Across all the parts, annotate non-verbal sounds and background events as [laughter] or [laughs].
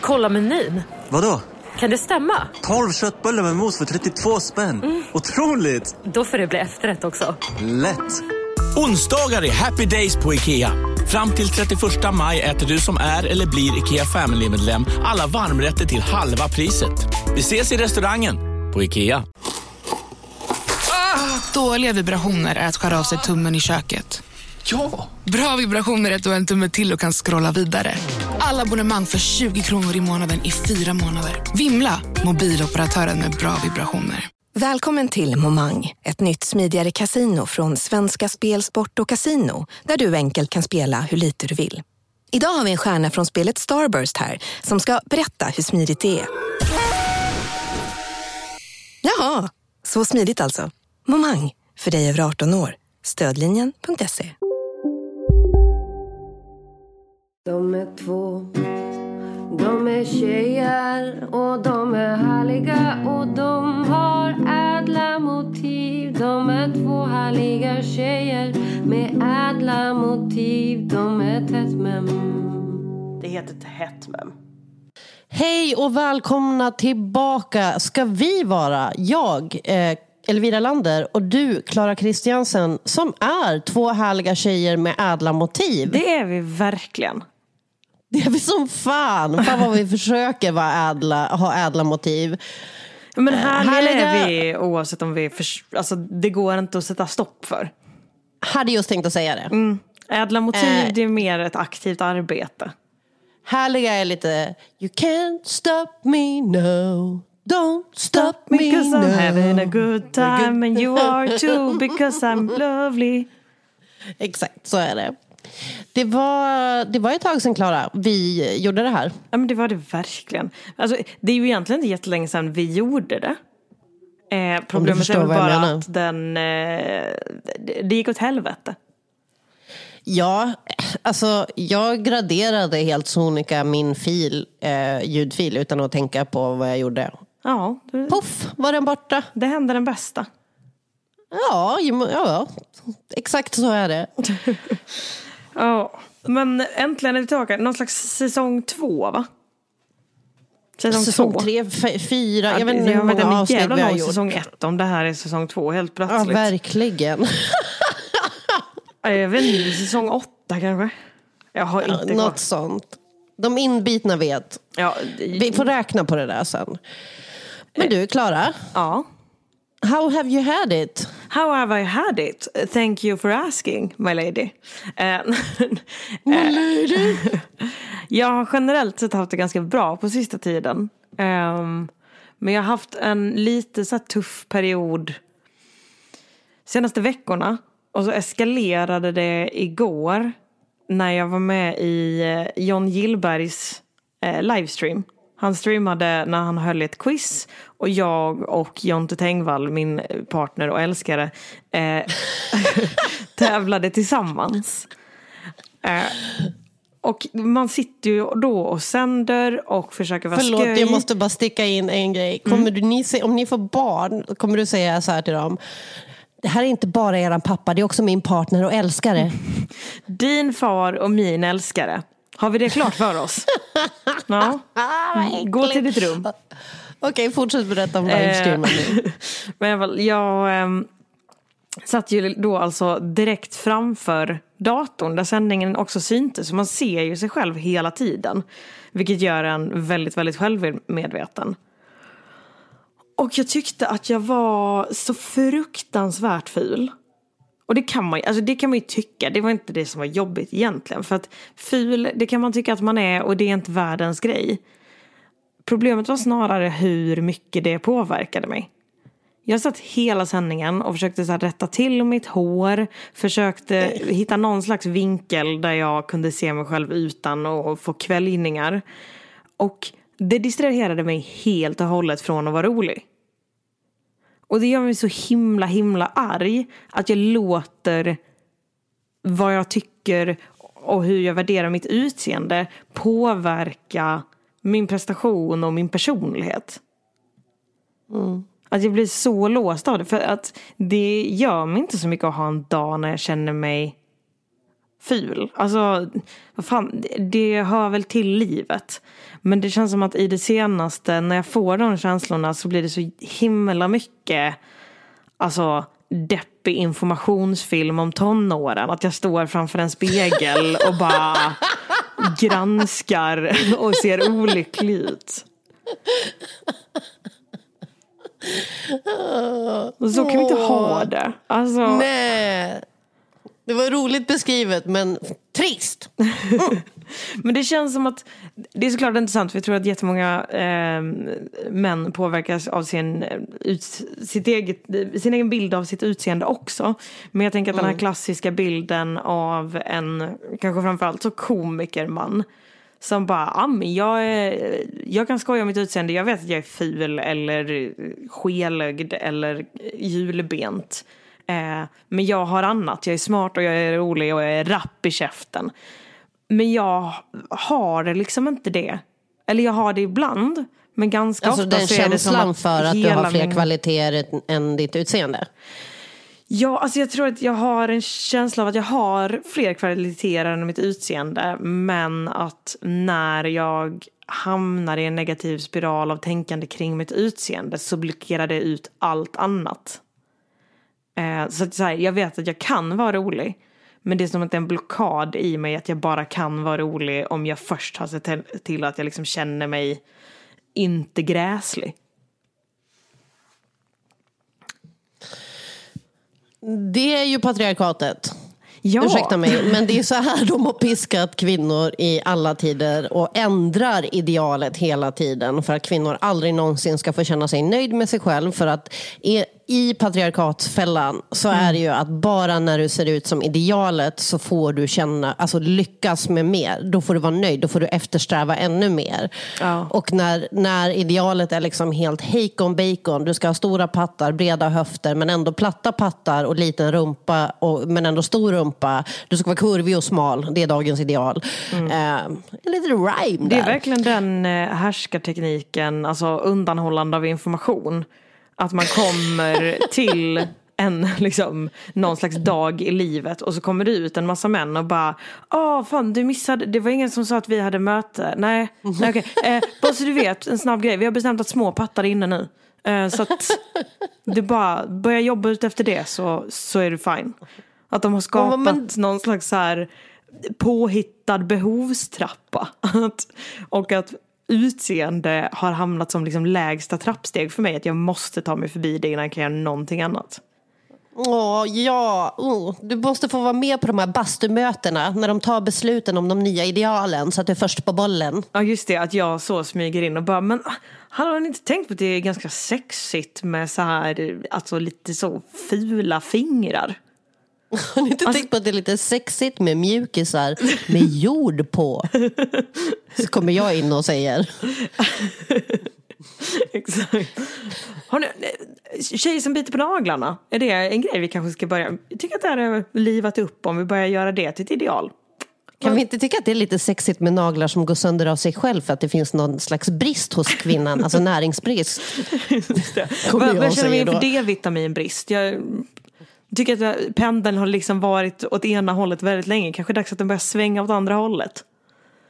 Kolla menyn. Vadå? Kan det stämma? 12 köttbullar med mos för 32 spänn. Mm. Otroligt! Då får det bli efterrätt också. Lätt! Onsdagar är happy days på IKEA. Fram till 31 maj äter du som är eller blir IKEA Family-medlem alla varmrätter till halva priset. Vi ses i restaurangen på IKEA. Ah, dåliga vibrationer är att skära av sig tummen i köket. Ja! Bra vibrationer är att du har en tumme till och kan scrolla vidare. Alla abonnemang för 20 kronor i månaden i fyra månader. Vimla! Mobiloperatören med bra vibrationer. Välkommen till Momang, ett nytt smidigare casino från Svenska Spel, Sport och Casino där du enkelt kan spela hur lite du vill. Idag har vi en stjärna från spelet Starburst här som ska berätta hur smidigt det är. Jaha, så smidigt alltså. Momang, för dig över 18 år. Stödlinjen.se. De är två, de är tjejer och de är härliga och de har ädla motiv. De är två härliga tjejer med ädla motiv. De är tätt mem. Det heter tätt mem. Hej och välkomna tillbaka ska vi vara. Jag, eh, Elvira Lander och du, Klara Kristiansen, som är två härliga tjejer med ädla motiv. Det är vi verkligen. Det är vi som fan. Fan vad vi försöker vara ädla, ha ädla motiv. Men härliga, härliga är vi oavsett om vi... För, alltså, det går inte att sätta stopp för. Hade just tänkt att säga det. Mm. Ädla motiv äh, det är mer ett aktivt arbete. Härliga är lite You can't stop me no Don't stop me Because no I'm having a good time and you are too [laughs] because I'm lovely. Exakt, så är det. Det var, det var ett tag sedan Klara, vi gjorde det här. Ja men det var det verkligen. Alltså, det är ju egentligen inte jättelänge sedan vi gjorde det. Eh, problemet är väl bara att den, eh, det, gick åt helvete. Ja, alltså jag graderade helt sonika min fil, eh, ljudfil utan att tänka på vad jag gjorde. Ja. Det... Puff var den borta. Det hände den bästa. Ja, ja, exakt så är det. [laughs] ja, men äntligen är vi tillbaka. Någon slags säsong två va? Säsong, säsong två. tre, fyra, jag vet inte hur många avsnitt vi har gjort. säsong ett om det här är säsong två helt plötsligt. [laughs] Ja, verkligen. jag vet inte, säsong åtta kanske? Jag har inte ja, Något sånt. De inbitna vet. Ja, vi får räkna på det där sen. Men du, Klara. Ja. How have you had it? How have I had it? Thank you for asking, my lady. Eh, [laughs] my lady? [laughs] jag har generellt sett haft det ganska bra på sista tiden. Um, men jag har haft en lite så tuff period senaste veckorna. Och så eskalerade det igår när jag var med i eh, John Gillbergs eh, livestream. Han streamade när han höll ett quiz och jag och Jonte Tengvall, min partner och älskare, eh, [laughs] tävlade tillsammans. Eh, och man sitter ju då och sänder och försöker vara Förlåt, sköj. jag måste bara sticka in en grej. Kommer mm. du, ni, om ni får barn, kommer du säga så här till dem? Det här är inte bara eran pappa, det är också min partner och älskare. [laughs] Din far och min älskare. Har vi det klart för oss? [laughs] ja. Gå till ditt rum. Okej, fortsätt berätta om livestreamen nu. [laughs] Men jag, jag ähm, satt ju då alltså direkt framför datorn där sändningen också syntes. Så man ser ju sig själv hela tiden. Vilket gör en väldigt, väldigt självmedveten. Och jag tyckte att jag var så fruktansvärt ful. Och det kan, man, alltså det kan man ju tycka, det var inte det som var jobbigt egentligen. För att ful, det kan man tycka att man är och det är inte världens grej. Problemet var snarare hur mycket det påverkade mig. Jag satt hela sändningen och försökte så rätta till mitt hår. Försökte hitta någon slags vinkel där jag kunde se mig själv utan att få kvällningar. Och det distraherade mig helt och hållet från att vara rolig. Och det gör mig så himla himla arg att jag låter vad jag tycker och hur jag värderar mitt utseende påverka min prestation och min personlighet. Mm. Att jag blir så låst av det. För att det gör mig inte så mycket att ha en dag när jag känner mig ful. Alltså, vad fan, det hör väl till livet. Men det känns som att i det senaste, när jag får de känslorna så blir det så himla mycket, alltså deppig informationsfilm om tonåren. Att jag står framför en spegel och bara granskar och ser olycklig ut. Så kan vi inte ha det. Alltså, Nej. Det var roligt beskrivet men trist. [laughs] Men det känns som att, det är såklart intressant för jag tror att jättemånga eh, män påverkas av sin, ut, sitt eget, sin egen bild av sitt utseende också. Men jag tänker att den här klassiska bilden av en, kanske framförallt så komikerman. Som bara, ah, men jag, är, jag kan skoja om mitt utseende, jag vet att jag är ful eller skelögd eller julbent. Eh, men jag har annat, jag är smart och jag är rolig och jag är rapp i käften. Men jag har liksom inte det. Eller jag har det ibland. Men ganska Alltså ofta den så är det som känslan att för att du har fler min- kvaliteter än ditt utseende. Ja, alltså jag tror att jag har en känsla av att jag har fler kvaliteter än mitt utseende. Men att när jag hamnar i en negativ spiral av tänkande kring mitt utseende så blockerar det ut allt annat. Eh, så att så här, jag vet att jag kan vara rolig. Men det är som att det är en blockad i mig att jag bara kan vara rolig om jag först har sett till- att jag liksom känner mig inte gräslig. Det är ju patriarkatet. Ja. Ursäkta mig, men det är så här de har piskat kvinnor i alla tider och ändrar idealet hela tiden för att kvinnor aldrig någonsin ska få känna sig nöjd med sig själv. För att i, patriarkatsfällan så är det ju att bara när du ser ut som idealet så får du känna, alltså lyckas med mer. Då får du vara nöjd, då får du eftersträva ännu mer. Ja. Och när, när idealet är liksom helt hejkon bacon, du ska ha stora pattar, breda höfter men ändå platta pattar och liten rumpa och, men ändå stor rumpa. Du ska vara kurvig och smal, det är dagens ideal. Eh, en liten rhyme där. Mm. Det är verkligen den eh, härskartekniken, alltså undanhållande av information. Att man kommer till en, liksom, någon slags dag i livet och så kommer det ut en massa män och bara Åh fan du missade, det var ingen som sa att vi hade möte. Nej, nej okej. Eh, bara så du vet, en snabb grej. Vi har bestämt att små pattar är inne nu. Eh, så att du bara börjar jobba ut efter det så, så är du fine. Att de har skapat men- någon slags så här påhittad behovstrappa. Och att utseende har hamnat som liksom lägsta trappsteg för mig. Att jag måste ta mig förbi det innan jag kan göra någonting annat. Åh, ja. Oh, du måste få vara med på de här bastumötena när de tar besluten om de nya idealen så att du är först på bollen. Ja just det, att jag så smyger in och bara men ah, har ni inte tänkt på att det är ganska sexigt med så här, alltså lite så fula fingrar? [laughs] Har ni inte Alltså- tänkt på att det är lite sexigt med mjukisar med [laughs] jord på? Så kommer jag in och säger. [laughs] Exakt. Har ni, tjejer som biter på naglarna, är det en grej vi kanske ska börja? Jag tycker att det här är livat upp om vi börjar göra det till ett ideal. Kan vi inte tycka att det är lite sexigt med naglar som går sönder av sig själv för att det finns någon slags brist hos kvinnan, alltså näringsbrist? Vad känner då. inför D-vitaminbrist. Jag tycker att pendeln har liksom varit åt ena hållet väldigt länge. Kanske dags att den börjar svänga åt andra hållet.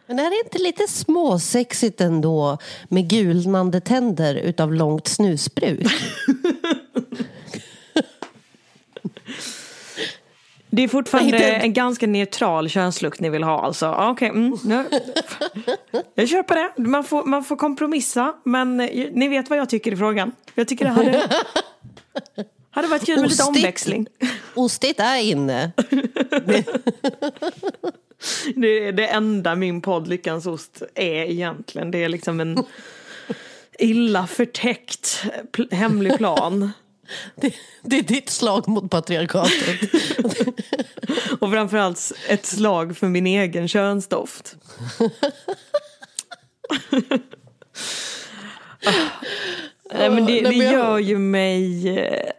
Men är det inte lite småsexigt ändå med gulnande tänder utav långt snusbruk? [laughs] Det är fortfarande Nej, det- en ganska neutral könslukt ni vill ha alltså. Okej, mm, nu. Jag köper det. Man får, man får kompromissa. Men ni vet vad jag tycker i frågan. Jag tycker det hade, [laughs] hade varit kul med lite Ostigt. omväxling. Ostigt är inne. [laughs] Det är det enda min podd Lyckans Ost är egentligen. Det är liksom en illa förtäckt hemlig plan. [laughs] Det, det är ditt slag mot patriarkatet. [laughs] Och framförallt ett slag för min egen könsdoft. Nej, men det, det gör ju mig eh,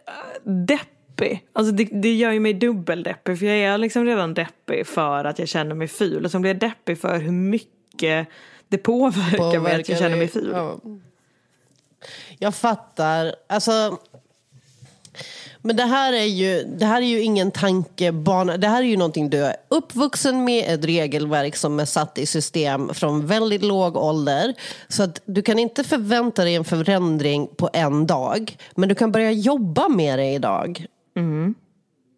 deppig. Alltså det, det gör ju mig dubbeldeppig för jag är liksom redan deppig för att jag känner mig ful. Och så blir jag deppig för hur mycket det påverkar, mig att jag känner mig ful. Ja. Jag fattar. Alltså, Men det här är ju, det här är ju ingen tankebana. Det här är ju någonting du är uppvuxen med, ett regelverk som är satt i system från väldigt låg ålder. Så att du kan inte förvänta dig en förändring på en dag. Men du kan börja jobba med det idag.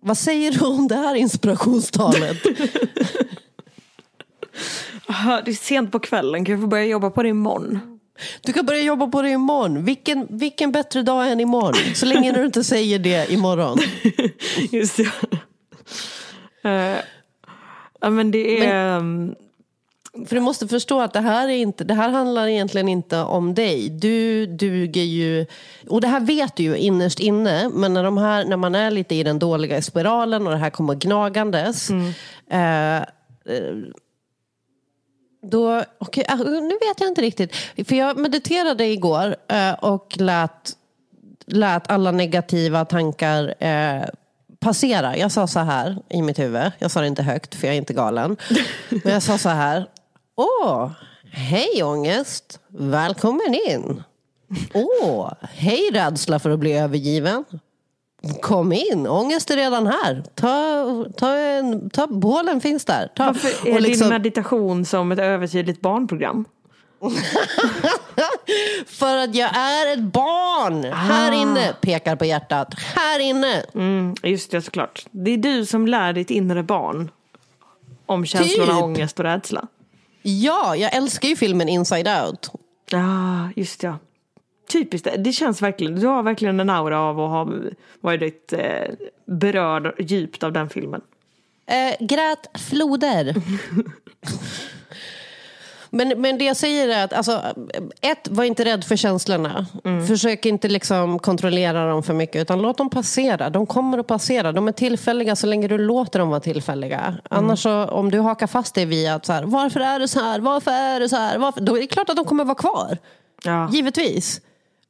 Vad säger du om det här inspirationstalet? [laughs] [laughs] Det är sent på kvällen, kan jag få börja jobba på det imorgon? Du kan börja jobba på det imorgon. Vilken, vilken bättre dag än imorgon? Så länge du inte säger det imorgon. [laughs] Just det. Eh, ja men det är... ehm, För du måste förstå att det här, är inte, det här handlar egentligen inte om dig. Du duger ju, och det här vet du ju innerst inne, men när, de här, när man är lite i den dåliga spiralen och det här kommer gnagandes. Eh, eh, då, okej, ah, nu vet jag inte riktigt. För jag mediterade igår eh, och lät, lät alla negativa tankar eh, passera. Jag sa så här i mitt huvud. Jag sa det inte högt för jag är inte galen. [laughs] Men jag sa så här. Åh, hej ångest. Välkommen in. Åh, hej rädsla för att bli övergiven. Kom in, ångest är redan här. Ta, ta, en, ta bålen finns där. Ta, Varför är liksom- din meditation som ett övertydligt barnprogram? [laughs] För att jag är ett barn. Här inne, pekar på hjärtat. Här inne. Mm, just det, såklart. Det är du som lär ditt inre barn om känslorna Typ. ångest och rädsla. Ja, jag älskar ju filmen Inside Out. Ja, just ja. Typiskt, det känns verkligen, du har verkligen en aura av att ha varit eh, berörd djupt av den filmen. Eh, grät floder. men, men det jag säger är att, alltså, ett, var inte rädd för känslorna. Försök inte liksom kontrollera dem för mycket, utan låt dem passera. De kommer att passera. De är tillfälliga så länge du låter dem vara tillfälliga. Annars så, om du hakar fast dig vid att så här, varför är det så här, varför är det så här, varför? då är det klart att de kommer vara kvar. Ja. Givetvis.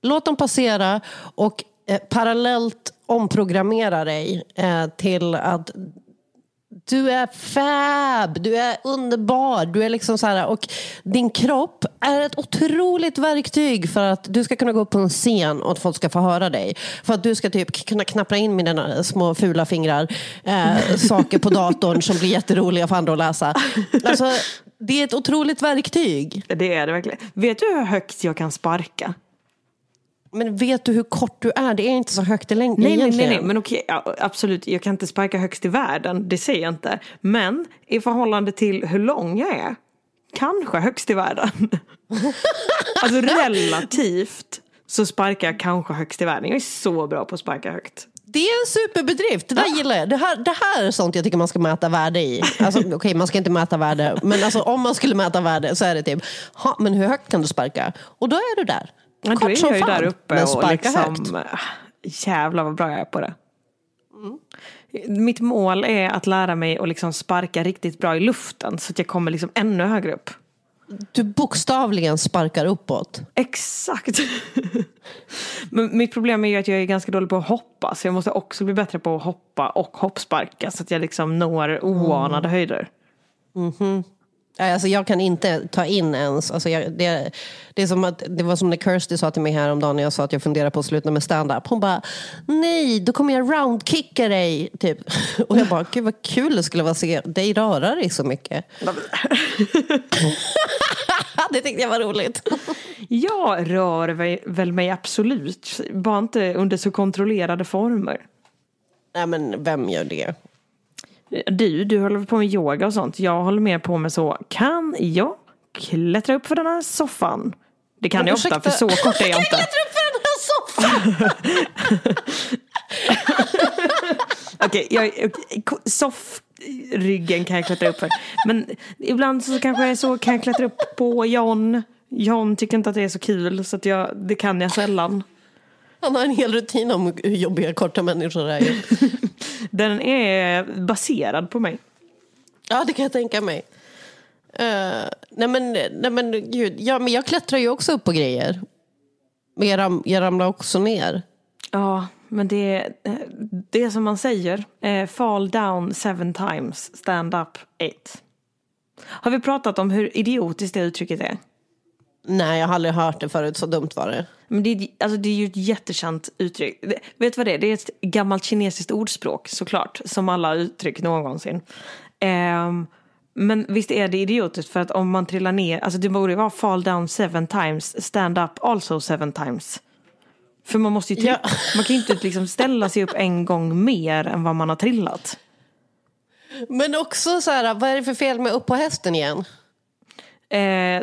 Låt dem passera och eh, parallellt omprogrammera dig eh, till att du är fab, du är underbar, du är liksom så här, och din kropp är ett otroligt verktyg för att du ska kunna gå upp på en scen och att folk ska få höra dig. För att du ska typ kunna knappra in med dina små fula fingrar eh, [laughs] saker på datorn som blir jätteroliga för andra att läsa. Alltså, det är ett otroligt verktyg. Det är det verkligen. Vet du hur högt jag kan sparka? Men vet du hur kort du är? Det är inte så högt i längden Nej, nej, nej, nej, men okej, ja, absolut, jag kan inte sparka högst i världen, det säger jag inte. Men i förhållande till hur lång jag är, kanske högst i världen. [laughs] alltså relativt så sparkar jag kanske högst i världen. Jag är så bra på att sparka högt. Det är en superbedrift, det där gillar jag. Det här, det här är sånt jag tycker man ska mäta värde i. Alltså, [laughs] Okej, man ska inte mäta värde, men alltså, om man skulle mäta värde så är det typ, ha, men hur högt kan du sparka? Och då är du där. Då Kort är som jag ju fan, där uppe men och högt. liksom, äh, jävlar vad bra jag är på det. Mitt mål är att lära mig att liksom sparka riktigt bra i luften så att jag kommer liksom ännu högre upp. Du bokstavligen sparkar uppåt. Exakt. [laughs] Men mitt problem är ju att jag är ganska dålig på att hoppa så jag måste också bli bättre på att hoppa och hoppsparka så att jag liksom når oanade höjder. Nej, Alltså jag kan inte ta in ens. Alltså jag, det, det, är som att, det var som när Kirsty sa till mig häromdagen när jag sa att jag funderar på att sluta med stand-up. Hon bara, nej, då kommer jag roundkicka dig. Typ. [laughs] Och jag bara, gud vad kul det skulle vara att se dig röra dig så mycket. [laughs] det tyckte jag var roligt. Jag rör väl- väl mig absolut, bara inte under så kontrollerade former. Nej men vem gör det? Du, du håller på med yoga och sånt. Jag håller mer på med så, kan jag klättra upp för den här soffan? Det kan Men jag ofta, för så kort är jag [laughs] inte. Klättra upp för den här soffan! [laughs] Okej, jag, ko- soffryggen kan jag klättra upp för. Men ibland så kanske jag är så, kan jag klättra upp på John. John tycker inte att det är så kul så att jag, det kan jag sällan. Han har en hel rutin om hur jobbiga korta människor är. Den är baserad på mig. Ja, det kan jag tänka mig. Uh, nej, men, nej men gud, ja, men jag klättrar ju också upp på grejer. Men jag, ram, jag ramlar också ner. Ja, men det, det är som man säger. Eh, fall down seven times, stand up eight. Har vi pratat om hur idiotiskt det uttrycket är? Nej, jag har aldrig hört det förut. Så dumt var det. Men det, är, alltså, det är ju ett jättekänt uttryck. Det, vet du vad det är? Det är ett gammalt kinesiskt ordspråk såklart. Som alla har uttryckt någonsin. Ehm, men visst är det idiotiskt för att om man trillar ner, alltså det borde ju vara fall down seven times, stand up also seven times. För man måste ju Ja. [laughs] man kan ju inte liksom ställa sig upp en gång mer än vad man har trillat. Men också så här, vad är det för fel med upp på hästen igen? Eh,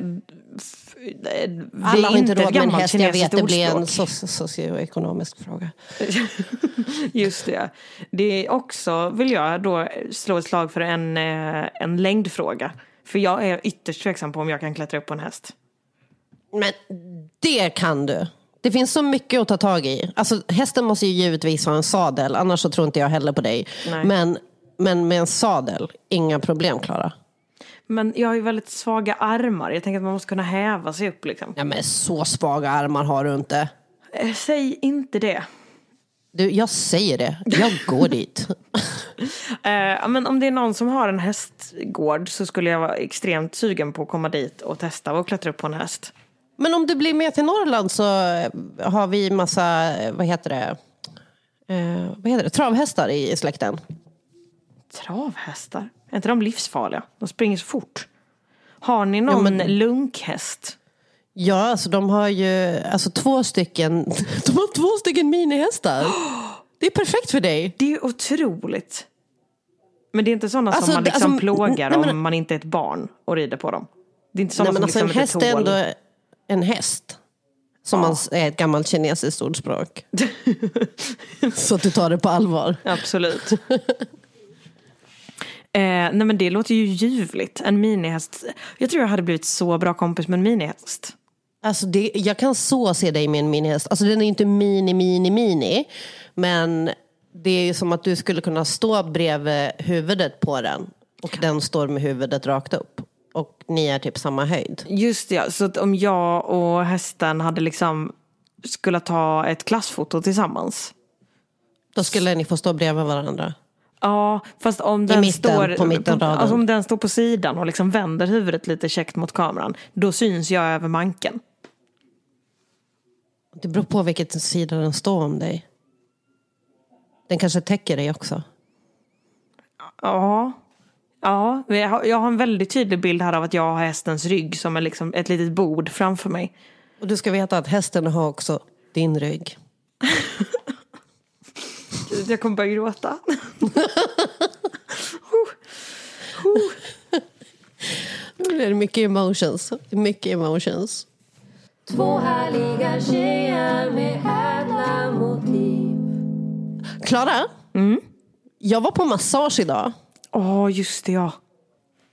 Alla har inte råd med en häst. Jag vet, det blir en socioekonomisk fråga. [laughs] Just det. Det är också, vill jag då slå ett slag för en, eh, en längdfråga. För jag är ytterst tveksam på om jag kan klättra upp på en häst. Men det kan du. Det finns så mycket att ta tag i. Alltså, hästen måste ju givetvis ha en sadel, annars så tror inte jag heller på dig. Nej. Men, men med en sadel, inga problem Klara. Men jag har ju väldigt svaga armar. Jag tänker att man måste kunna häva sig upp liksom. Ja, men så svaga armar har du inte. Eh, Säg inte det. Du, jag säger det. Jag går [laughs] dit. Eh, men om det är någon som har en hästgård så skulle jag vara extremt sugen på att komma dit och testa och klättra upp på en häst. Men om du blir med till Norrland så har vi massa, vad heter det, eh, vad heter det? travhästar i släkten. Travhästar? Är inte de livsfarliga? De springer så fort. Har ni Ja, någon men- lunkhäst? Ja, alltså de har ju alltså, två stycken, [laughs] de har två stycken minihästar. Det är perfekt för dig. Det är otroligt. Men det är inte sådana Alltså, som man liksom alltså, plågar nej, men- om man inte är ett barn och rider på dem. Det är inte sådana Nej, men alltså, som en liksom häst är ändå en häst. Som man, är ett gammalt kinesiskt ordspråk. [laughs] så att du tar det på allvar. Absolut. [laughs] eh, nej men det låter ju ljuvligt. En minihäst. Jag tror jag hade blivit så bra kompis med en minihäst. Alltså det, jag kan så se dig med en minihäst. Alltså den är inte mini, mini, mini. Men det är ju som att du skulle kunna stå bredvid huvudet på den. Och den står med huvudet rakt upp. Och ni är typ samma höjd. Just det, ja. så att om jag och hästen hade liksom skulle ta ett klassfoto tillsammans. Då skulle ni få stå bredvid varandra. Ja, fast om den, mitten, står, på mittenraden. alltså om den står på sidan och liksom vänder huvudet lite käckt mot kameran, då syns jag över manken. Det beror på vilket sida den står om dig. Den kanske täcker dig också. Ja. Ja, jag har, jag har en väldigt tydlig bild här av att jag har hästens rygg som är liksom ett litet bord framför mig. Och du ska veta att hästen har också din rygg. Jag kommer börja gråta. Det är mycket emotions. Mycket emotions. Två härliga tjejer med ädla motiv Klara, jag var på massage idag. Åh, just det ja.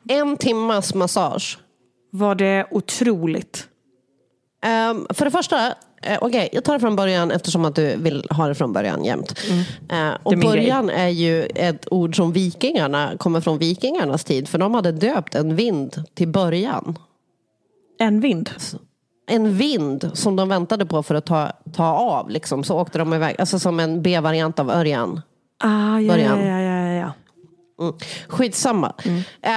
En timmas massage. Var det otroligt? Ehm, för det första, uh, okej, jag tar det från början eftersom att du vill ha det från början jämt. Eh, och Mm. början är ju ett ord som vikingarna kommer från vikingarnas tid. För de hade döpt en vind till början. En vind? En vind som de väntade på för att ta, ta av. Liksom. Så åkte de iväg. Alltså som en B-variant av Örjan. Ah, ja, Början. ja, ja, ja, ja. Mm. Skitsamma. Eh,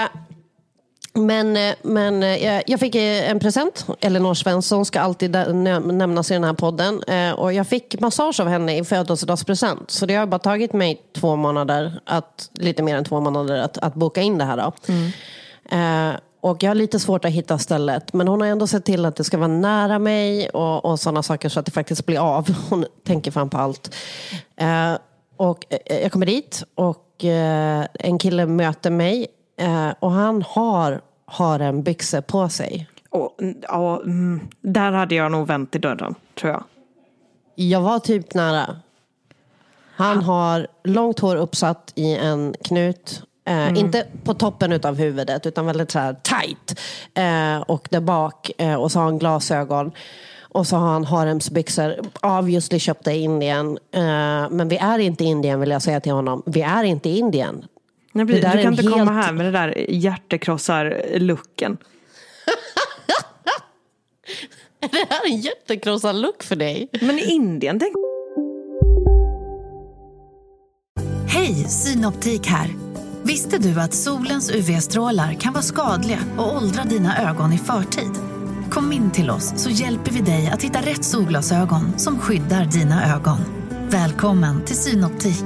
men eh, men eh, jag fick eh, en present. Elinor Svensson ska alltid nämnas i den här podden. Och jag fick massage av henne i födelsedagspresent. Så det har bara tagit mig två månader, att, lite mer än två månader, att, att boka in det här. Då. Eh, och jag har lite svårt att hitta stället. Men hon har ändå sett till att det ska vara nära mig och, och sådana saker så att det faktiskt blir av. [laughs] Hon tänker fan på allt. Och jag kommer dit och en kille möter mig. Eh, och han har, har en byxa på sig. Och, ja, mm, där hade jag nog vänt i dörren, tror jag. Jag var typ nära. Han har långt hår uppsatt i en knut. Eh, Inte på toppen utav huvudet utan väldigt så här tight. Eh, och där bak. Eh, och så har han glasögon. Och så har han haremsbyxor. Obviously köpta i Indien. Eh, men vi är inte i Indien vill jag säga till honom. Vi är inte i Indien. Nej, Det precis. där Du är kan en inte komma helt- här med det där hjärtekrossar-looken. [laughs] Det här är en jättekrossad look för dig. Men i Indien, tänk Hej, Synoptik här. Visste du att solens UV-strålar kan vara skadliga och åldra dina ögon i förtid? Kom in till oss så hjälper vi dig att hitta rätt solglasögon som skyddar dina ögon. Välkommen till Synoptik.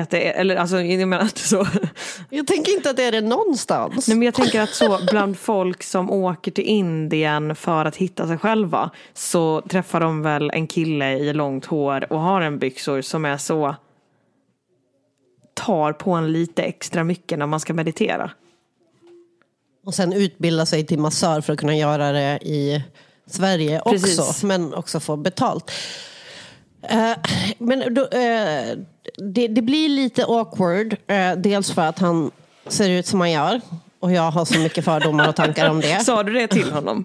Att det är, eller alltså, jag menar inte så. Jag tänker inte att det är det någonstans. Nej, men jag tänker att så bland folk som åker till Indien för att hitta sig själva så träffar de väl en kille i långt hår och har en byxor som är så tar på en lite extra mycket när man ska meditera. Och sen utbilda sig till massör för att kunna göra det i Sverige Precis. också. Men också få betalt. Eh, men då, eh, det, det blir lite awkward. eh, dels för att han ser ut som han gör. Och jag har så mycket fördomar och tankar om det. [laughs] Sa du det till honom?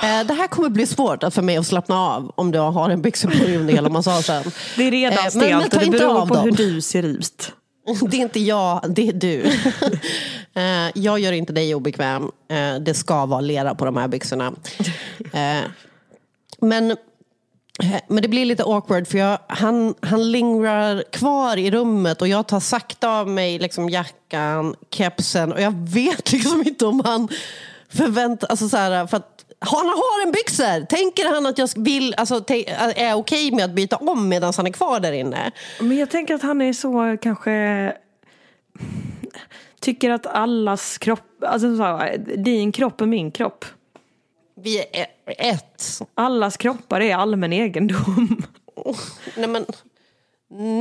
Det här kommer bli svårt för mig att slappna av om du har en dig under hela massagen. Det är redan men- stelt men och ta det inte beror av på dem. hur du ser ut. [laughs] Det är inte jag, det är du. [laughs] Jag gör inte dig obekväm. Det ska vara lera på de här byxorna. Men, Eh, men det blir lite awkward för jag, han, han lingrar kvar i rummet och jag tar sakta av mig liksom jackan, kepsen och jag vet [laughs] liksom inte om han förväntar alltså så här, för att han har en byxor! Tänker han att jag vill, alltså, te- eh, är okej med att byta om medan han är kvar där inne? Men jag tänker att han är så kanske tycker att allas kropp, alltså så här, din kropp är min kropp. Vi är ett. Allas kroppar är allmän egendom. Nej, men,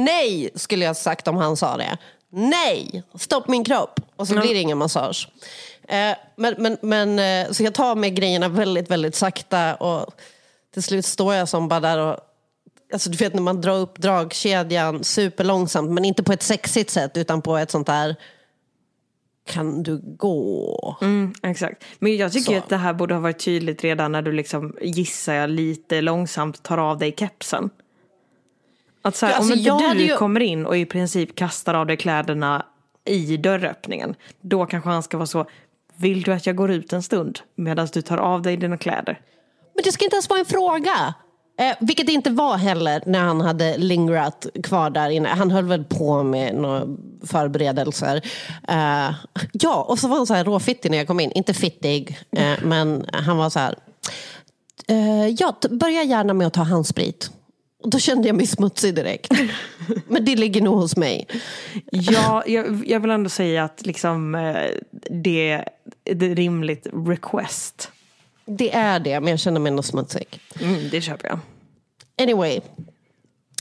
nej, skulle jag sagt om han sa det. Nej, stopp min kropp. Och så blir det ingen massage. Eh, men, men, men, eh, så jag tar med grejerna väldigt, väldigt sakta och till slut står jag som bara där och Alltså du vet när man drar upp dragkedjan superlångsamt men inte på ett sexigt sätt utan på ett sånt där Kan du gå? Mm, exakt. Men jag tycker Så. att det här borde ha varit tydligt redan när du liksom, gissar jag, lite långsamt tar av dig kepsen. Att så här, Ja, alltså, om inte du ju- kommer in och i princip kastar av dig kläderna i dörröppningen, då kanske han ska vara så, vill du att jag går ut en stund medan du tar av dig dina kläder? Men det ska inte ens vara en fråga. Eh, vilket det inte var heller när han hade lingrat kvar där inne. Han höll väl på med några förberedelser. Eh, ja, och så var han så här råfittig när jag kom in. Inte fittig, eh, men han var så här. Eh, ja, börja gärna med att ta handsprit. Och då kände jag mig smutsig direkt. [laughs] men det ligger nog hos mig. Ja, jag, jag vill ändå säga att liksom, eh, det är rimligt request. Det är det, men jag känner mig nog smutsig. Mm, det köper jag. Anyway.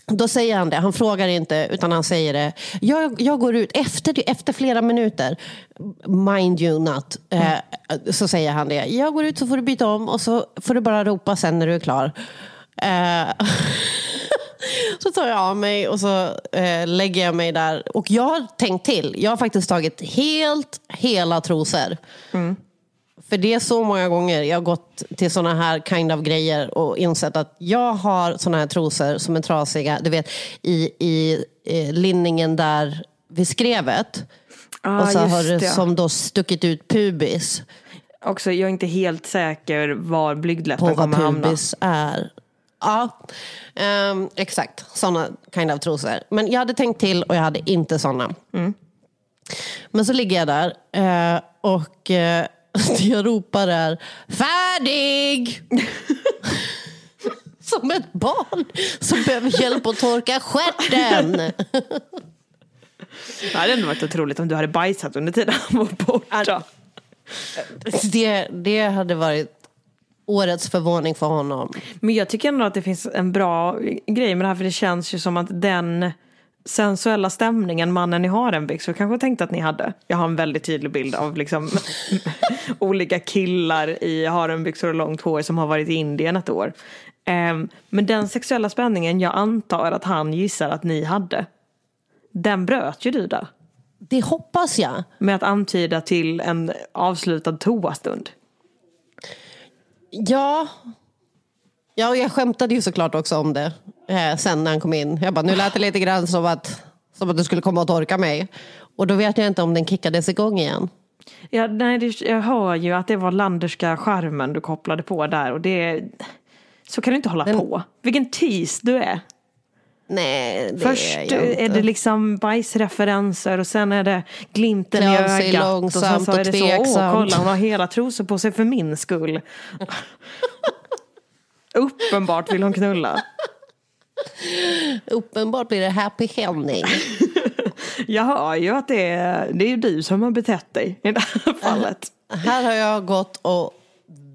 Då säger han det, han frågar inte utan han säger det. Jag, jag går ut efter, efter flera minuter, mind you not, eh, så säger han det. Jag går ut så får du byta om och så får du bara ropa sen när du är klar. Eh, [laughs] så tar jag av mig och så eh, lägger jag mig där. Och jag har tänkt till. Jag har faktiskt tagit helt hela trosor. För det är så många gånger jag har gått till såna här kind of grejer och insett att jag har såna här trosor som är trasiga, du vet i, i eh, linningen där vid skrevet. Ah, och så har det som då stuckit ut pubis Också, jag är inte helt säker var på blygdläppen vad kommer hamna. pubis är. Ja, ehm, exakt. Såna kind of trosor. Men jag hade tänkt till och jag hade inte såna. Mm. Men så ligger jag där eh, och eh, [laughs] det jag ropar är färdig! [laughs] Som ett barn som behöver hjälp att torka stjärten. [laughs] Det hade ändå varit otroligt om du hade bajsat under tiden han var borta. Det, det hade varit årets förvåning för honom. Men jag tycker ändå att det finns en bra grej med det här för det känns ju som att den sensuella stämningen mannen i harenbyxor kanske tänkte att ni hade. Jag har en väldigt tydlig bild av liksom [laughs] olika killar i harenbyxor och långt hår som har varit i Indien ett år. Ehm, men den sexuella spänningen jag antar att han gissar att ni hade. Den bröt ju du där. Det hoppas jag. Med att antyda till en avslutad toastund. Ja. Ja, och jag skämtade ju såklart också om det eh, sen när han kom in. Jag bara, nu lät det lite grann som att, som att du skulle komma och torka mig. Och då vet jag inte om den kickades igång igen. Ja, nej, det, jag hör ju att det var landerska charmen du kopplade på där och det... Så kan du inte hålla Den- på. Vilken tease du är. Nej, det Först är jag inte. är det liksom bajsreferenser och sen är det glimten i ögat. Och sen långsamt så är det så, åh tveksamt." kolla hon har hela trosor på sig för min skull. [laughs] Uppenbart vill hon knulla. Uppenbart blir det happy ending. [laughs] Jag hör ju att det är, det är du som har betett dig i det här [laughs] fallet. Här har jag gått och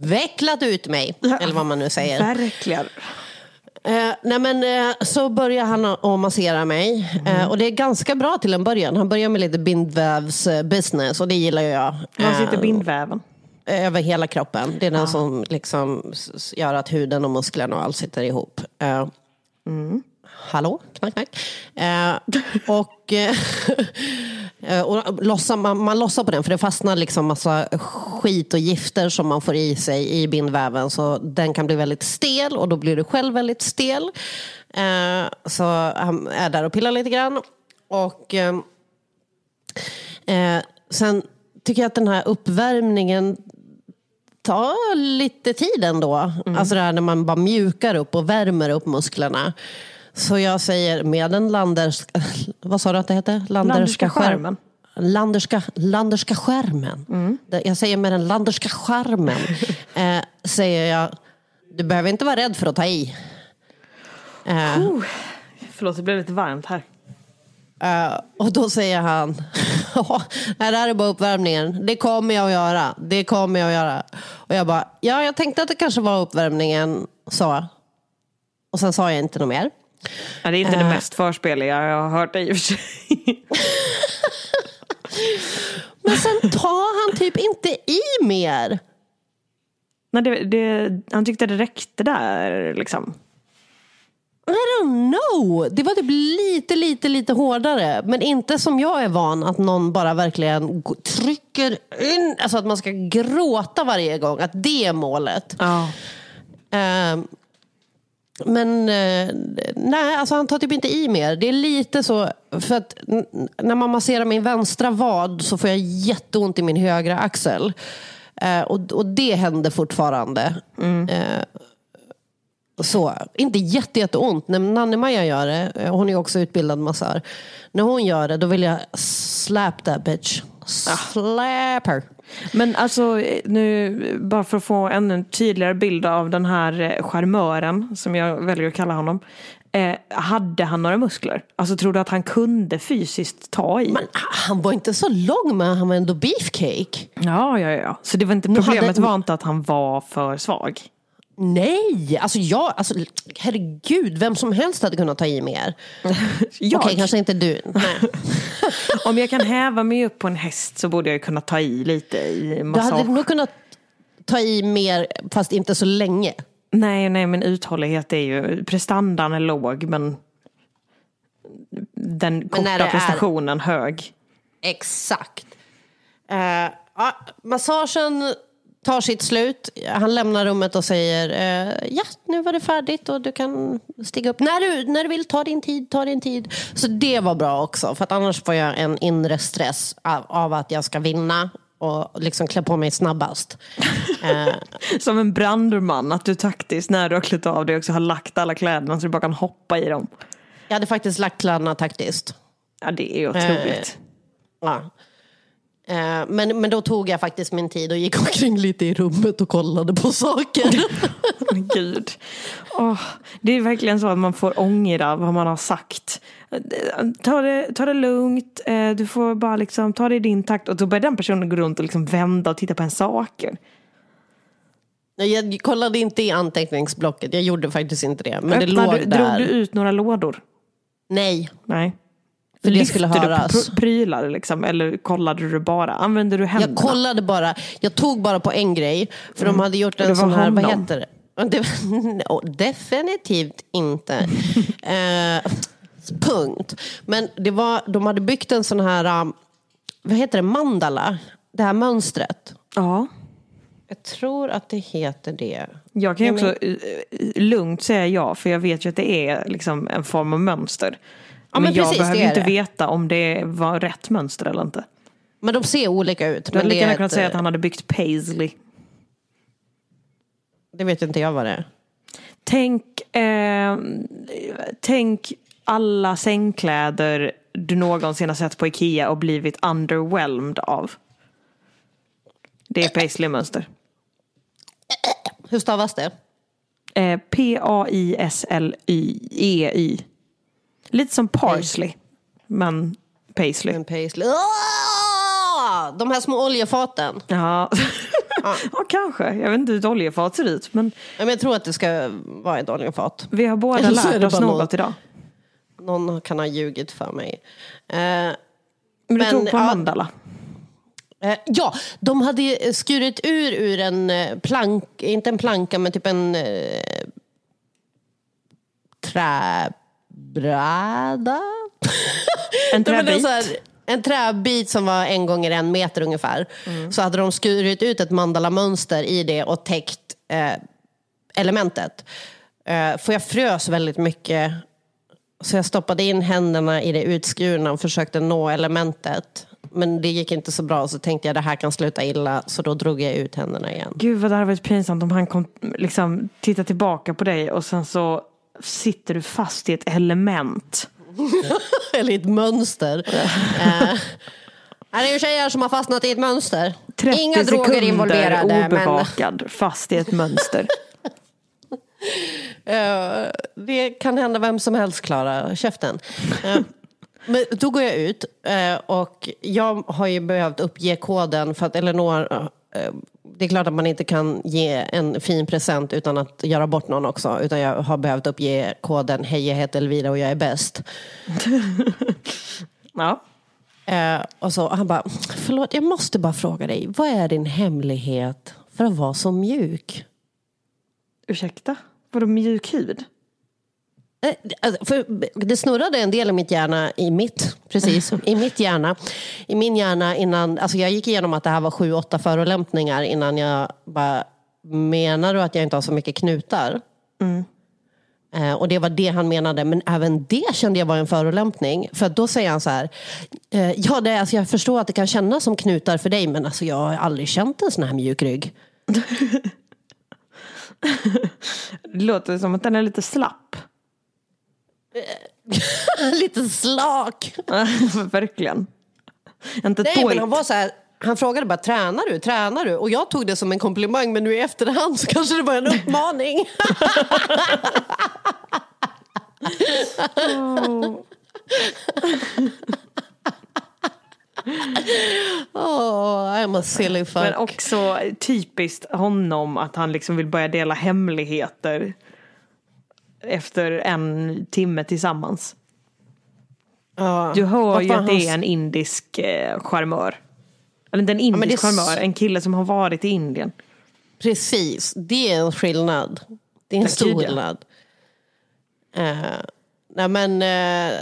vecklat ut mig, [laughs] eller vad man nu säger. Verkligen. Eh, nej men, eh, så börjar han att massera mig. Eh, och det är ganska bra till en början. Han börjar med lite bindvävsbusiness och det gillar jag. Var sitter Eh, bindväven? Över hela kroppen. Det är den som liksom gör att huden och musklerna och allt sitter ihop. Mm. Hallå? Knack, knack. Eh, [laughs] och eh, [laughs] eh och lossar, man, man lossar på den för det fastnar liksom massa skit och gifter som man får i sig i bindväven. Så den kan bli väldigt stel och då blir du själv väldigt stel. Eh, så han är där och pillar lite grann. Och eh, eh sen tycker jag att den här uppvärmningen tar lite tid ändå. Alltså det här när man bara mjukar upp och värmer upp musklerna. Så jag säger med den landerska... [laughs] Vad sa du att det hette? Landerska skärm- skärmen. Landerska, landerska skärmen. Det- Jag säger med den landerska skärmen. [laughs] eh, säger jag, du behöver inte vara rädd för att ta i. Eh, Förlåt, det blev lite varmt här. Eh, och då säger han, [laughs] "Ja, det här är bara uppvärmningen. Det kommer jag att göra. Det kommer jag att göra. Och jag bara, ja jag tänkte att det kanske var uppvärmningen, sa. Och sen sa jag inte något mer. Ja, det är inte det Eh. mest förspeliga jag har hört i och för sig. [laughs] Men sen tar han typ inte i mer. Nej, det, det, han tyckte det räckte där liksom. I don't know. Det var typ lite, lite, lite hårdare. Men inte som jag är van att någon bara verkligen trycker in. Alltså att man ska gråta varje gång. Att det är målet. Ja. Ehm, men eh, nej, alltså han tar typ inte i mer. Det är lite så, för att när man masserar min vänstra vad så får jag jätteont i min högra axel. Eh, och, och det händer fortfarande. Eh, så, inte jätte, jätteont. När Nanne-Maja gör det, eh, hon är också utbildad massör. När hon gör det, då vill jag slap that bitch. Slap her. Men alltså nu, bara för att få en tydligare bild av den här eh, charmören, som jag väljer att kalla honom. Eh, hade han några muskler? Alltså tror du att han kunde fysiskt ta i? Men han var inte så lång, men han var ändå beefcake. Ja, ja, ja. Så det var inte, problemet hade- var inte att han var för svag? Nej, alltså jag, alltså, herregud, vem som helst hade kunnat ta i mer. [laughs] Okej, kanske inte du. [laughs] Om jag kan häva mig upp på en häst så borde jag kunna ta i lite i Du massage. hade nog kunnat ta i mer, fast inte så länge. Nej, nej, men uthållighet är ju, prestandan är låg men den när korta det är- prestationen hög. Exakt. Ja, massagen tar sitt slut. Han lämnar rummet och säger eh, ja, nu var det färdigt och du kan stiga upp när du, när du vill. Ta din tid, ta din tid. Så det var bra också, för att annars får jag en inre stress av, av att jag ska vinna och liksom klä på mig snabbast. [laughs] Eh, Som en brandman, att du taktiskt när du har klätt av dig också har lagt alla kläderna så du bara kan hoppa i dem. jag hade faktiskt lagt kläderna taktiskt. Ja, det är ju otroligt. Ja. Eh, Men, men då tog jag faktiskt min tid och gick [laughs] omkring lite i rummet och kollade på saker. [laughs] Gud. Åh, det är verkligen så att man får ångra vad man har sagt. Ta det, ta det lugnt, eh, du får bara liksom ta det i din takt. Och då börjar den personen gå runt och liksom vända och titta på en saker. Jag kollade inte i anteckningsblocket, jag gjorde faktiskt inte det. Men det Öppnade låg du, där. Drog du ut några lådor? Nej, Nej. För det Lyfte skulle du höras. pr- prylar liksom? Eller kollade du bara? Använde du händerna? Jag kollade bara, jag tog bara på en grej. För de hade gjort Mm. En sån här, vad honom. heter det? Det, no, [laughs] definitivt inte. [laughs] eh, punkt. Men det var, de hade byggt en sån här, um, vad heter det, mandala? Det här mönstret. Ja. Jag tror att det heter det. Jag kan ju också eh, lugnt säga ja, för jag vet ju att det är liksom en form av mönster. Ja, men, men jag precis, behöver är inte det. veta om det var rätt mönster eller inte. Men de ser olika ut. Du hade lika gärna är kunnat säga att han hade byggt paisley. det vet inte jag vad det är. Tänk, eh, tänk alla sängkläder du någonsin har sett på Ikea och blivit underwhelmed av. Det är paisley-mönster. Hur stavas det? Eh, P-A-I-S-L-Y-E-Y. Lite som parsley, men paisley. En paisley. Åh! De här små oljefaten. Ja. [laughs] ja, kanske. Jag vet inte hur ett oljefat ser ut. Men Ja, men jag tror att det ska vara ett oljefat. vi har båda lärt oss något något. idag. Någon kan ha ljugit för mig. Eh, Men du Men, tog på ja. mandala. Eh, Ja, de hade skurit ur ur en eh, plank, inte en planka men typ en eh, träbräda. [laughs] En träbit. en träbit som var en gånger en meter ungefär. Så hade de skurit ut ett mandalamönster i det och täckt eh, elementet. Eh, för jag frös väldigt mycket. Så jag stoppade in händerna i det utskurna och försökte nå elementet. Men det gick inte så bra så tänkte jag det här kan sluta illa. Så då drog jag ut händerna igen. Gud vad det hade varit pinsamt om han kom, liksom, tittar tillbaka på dig och sen så sitter du fast i ett element. [laughs] Eller i ett mönster. [laughs] eh, det är ju tjejer som har fastnat i ett mönster. 30 Inga droger involverade. Men, obevakad, fast i ett mönster. [laughs] Eh, det kan hända vem som helst, Klara. Käften. Eh, men då går jag ut eh, och jag har ju behövt uppge koden för att Elinor eh, det är klart att man inte kan ge en fin present utan att göra bort någon också. Utan jag har behövt uppge koden Hej, jag heter Elvira och jag är bäst. [laughs] ja. Eh, och så och han bara, förlåt, jag måste bara fråga dig. Vad är din hemlighet för att vara så mjuk? Ursäkta? Vadå mjuk hud? Eh, För det snurrade en del i mitt hjärna, i mitt, precis, [laughs] i mitt hjärna. I min hjärna innan, alltså jag gick igenom att det här var sju, åtta förolämpningar innan jag bara, menar du att jag inte har så mycket knutar? Eh, och det var det han menade, men även det kände jag var en förolämpning. För då säger han så här, eh, ja det, är- alltså jag förstår att det kan kännas som knutar för dig, men alltså jag har aldrig känt en sån här mjuk rygg. [laughs] Det låter som att den är lite slapp. [laughs] Lite slak. Verkligen. Inte Nej, men han var så här, han frågade bara, tränar du? Tränar du? Och jag tog det som en komplimang, men nu i efterhand så kanske det var en uppmaning. oh, I'm a silly fuck. Men också typiskt honom att han liksom vill börja dela hemligheter efter en timme tillsammans. Ja. Du hör ju att det är en indisk eh, charmör. Eller inte en indisk s- charmör, en kille som har varit i Indien. Precis, det är en skillnad. Det är en Ja, stor ja. skillnad. Eh, nej, men, eh,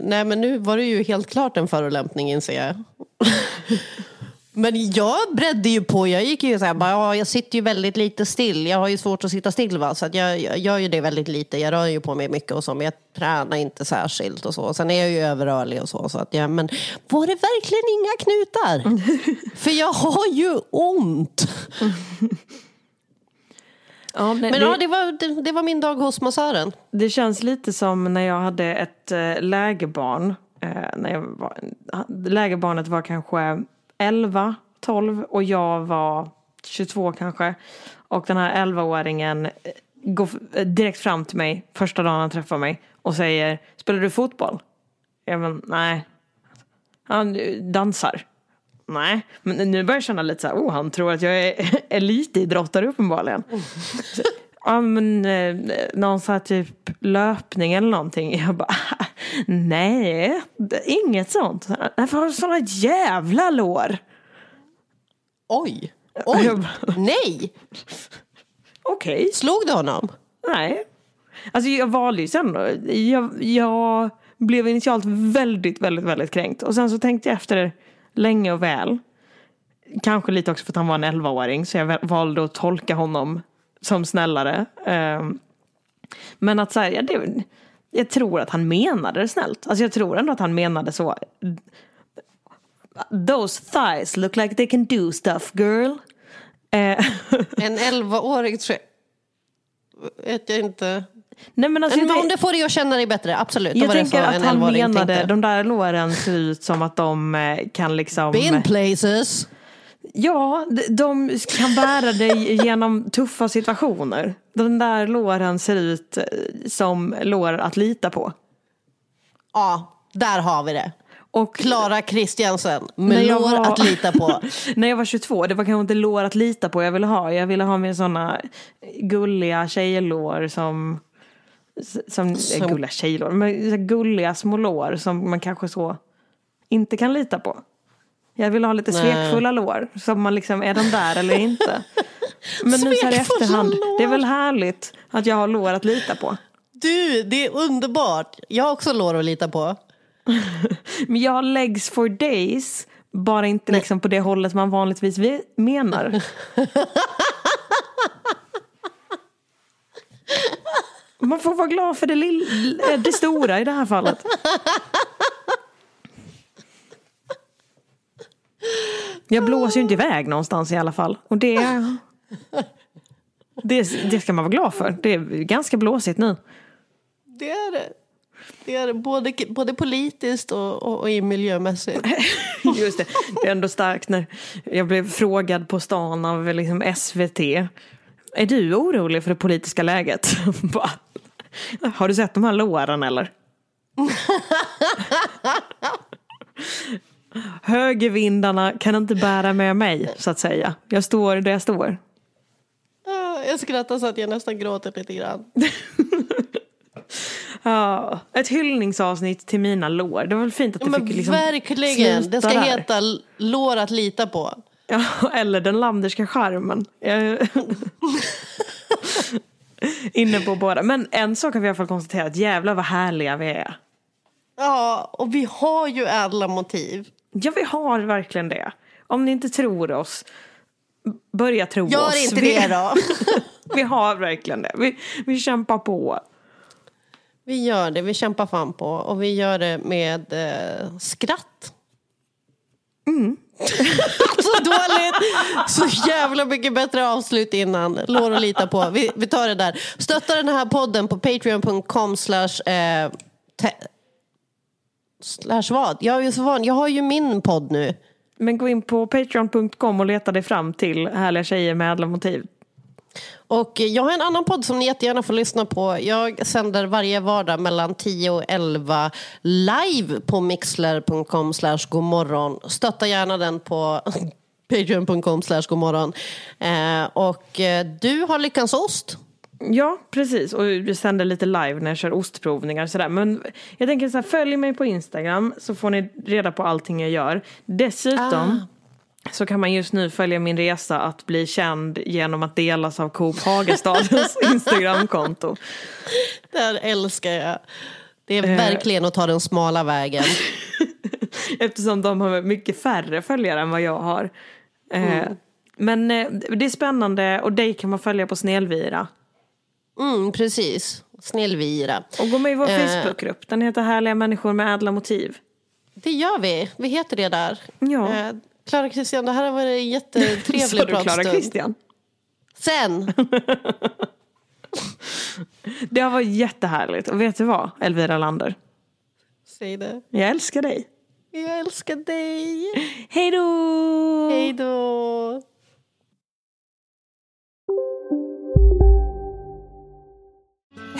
nej men nu var det ju helt klart en förolämpning inser jag. [laughs] men jag bredde ju på, jag gick ju så här, bara, ja, jag sitter ju väldigt lite still. Jag har ju svårt att sitta still va, så att jag, jag gör ju det väldigt lite. Jag rör ju på mig mycket och så, men jag tränar inte särskilt och så. Sen är jag ju överrörlig och så. så att jag, men var det verkligen inga knutar? [laughs] För jag har ju ont. [laughs] Ja, Men det, ja, det var, det, det var min dag hos massören. det känns lite som när jag hade ett eh, lägerbarn. Eh, när jag var, lägerbarnet var kanske 11, 12 och jag var 22 kanske. Och den här 11-åringen eh, går eh, direkt fram till mig första dagen han träffar mig och säger Spelar du fotboll? Jag men, nej. Han eh, dansar. Nej, men nu börjar jag känna lite så här, oh han tror att jag är [laughs] elitidrottare uppenbarligen. [laughs] Ja men eh, någon här typ löpning eller någonting. Jag bara, [laughs] nej, inget sånt. Nej, för har du sådana jävla lår? Oj! [laughs] Oj! Nej! Okej. Slog du honom? Nej. Alltså jag valde ju sen. Jag, jag blev initialt väldigt, väldigt, väldigt kränkt. Och sen så tänkte jag efter länge och väl. Kanske lite också för att han var en 11-åring. Så jag valde att tolka honom som snällare. Ehm, Men att så här, ja, det, jag tror att han menade det snällt. Alltså jag tror ändå att han menade så. Those thighs look like they can do stuff girl. Eh, [laughs] En 11-åring tror jag... Vet jag inte. Nej, men alltså, men om det får dig att känna dig bättre, absolut. Jag tänker att han 11-åring menade, tänkte. de där låren ser ut som att de eh, kan liksom... Been places. Ja, de- kan bära dig genom tuffa situationer. De där låren ser ut eh, som lår att lita på. Ja, där har vi det. Och Klara Kristiansen, med lår var- att lita på. [laughs] När jag var 22, det var kanske inte lår att lita på jag ville ha. Jag ville ha med sådana gulliga tjejlår som... Som, som gulliga tjejlår, men så gulliga små lår som man kanske så inte kan lita på. Jag vill ha lite Nej. svekfulla lår, som man liksom, är de där eller inte? [laughs] Men nu så här i efterhand, lår. det är väl härligt att jag har lår att lita på. Du, det är underbart. Jag har också lår att lita på. [laughs] Men jag har legs for days, bara inte liksom på det hållet man vanligtvis vi- menar. [laughs] Man får vara glad för det, lill- eh, det stora i det här fallet. Jag blåser ju inte iväg någonstans i alla fall. Och det, det, det ska man vara glad för. Det är ganska blåsigt nu. Det är det. Det är både, både politiskt och, och, och i miljömässigt. [laughs] Just det, det är ändå starkt när jag blev frågad på stan av liksom SVT. Är du orolig för det politiska läget? [laughs] Har du sett de här låren eller? [laughs] Högervindarna kan inte bära med mig så att säga. Jag står där jag står. Jag skrattar så att jag nästan gråter lite grann. [laughs] Ja, ett hyllningsavsnitt till mina lår. Det var väl fint att det men fick liksom verkligen, det ska där. heta lår att lita på. Ja, eller den landerska charmen. [laughs] Inne på båda. Men en sak har vi i alla fall konstaterat. Jävlar vad härliga vi är. Ja, och vi har ju ädla motiv. Ja, vi har verkligen det. Om ni inte tror oss, börja tro Gör oss. inte vi, det då. [laughs] vi har verkligen det. Vi, vi kämpar på. Vi gör det, vi kämpar fan på. Och vi gör det med eh, skratt. Mm. [laughs] så dåligt! Så jävla mycket bättre avslut innan. Lår att lita på. Vi, vi tar det där. Stötta den här podden på patreon.com slash... Slash vad? Jag, är ju så van. jag har ju min podd nu. Men gå in på patreon.com och leta dig fram till härliga tjejer med ädla motiv. Och jag har en annan podd som ni jättegärna får lyssna på. Jag sänder varje vardag mellan 10 och 11 live på mixler.com slash godmorgon. Stötta gärna den på [laughs] patreon.com slash godmorgon. Eh, och eh, du har Lyckans Ost. Ja, precis. Och vi sänder lite live när jag kör ostprovningar och sådär. Men jag tänker så här, följ mig på Instagram så får ni reda på allting jag gör. Dessutom så kan man just nu följa min resa att bli känd genom att delas av Coop Hagastadens [laughs] Instagramkonto. Det här älskar jag. Det är Eh. verkligen att ta den smala vägen. [laughs] Eftersom de har mycket färre följare än vad jag har. Eh, Mm. Men eh, det är spännande och dig kan man följa på Snelvira. Mm, precis. Snällvira. Och gå med i vår Eh. Facebookgrupp. Den heter Härliga människor med ädla motiv. Det gör vi. Vi heter det där. Ja. Eh, Klara Christian, det här har varit en [laughs] Sa jättetrevlig du Klara pratstund. Christian? Sen. [laughs] Det har varit jättehärligt. Och vet du vad, Elvira Lander? Säg det. Jag älskar dig. Jag älskar dig. Hej då! Hej då.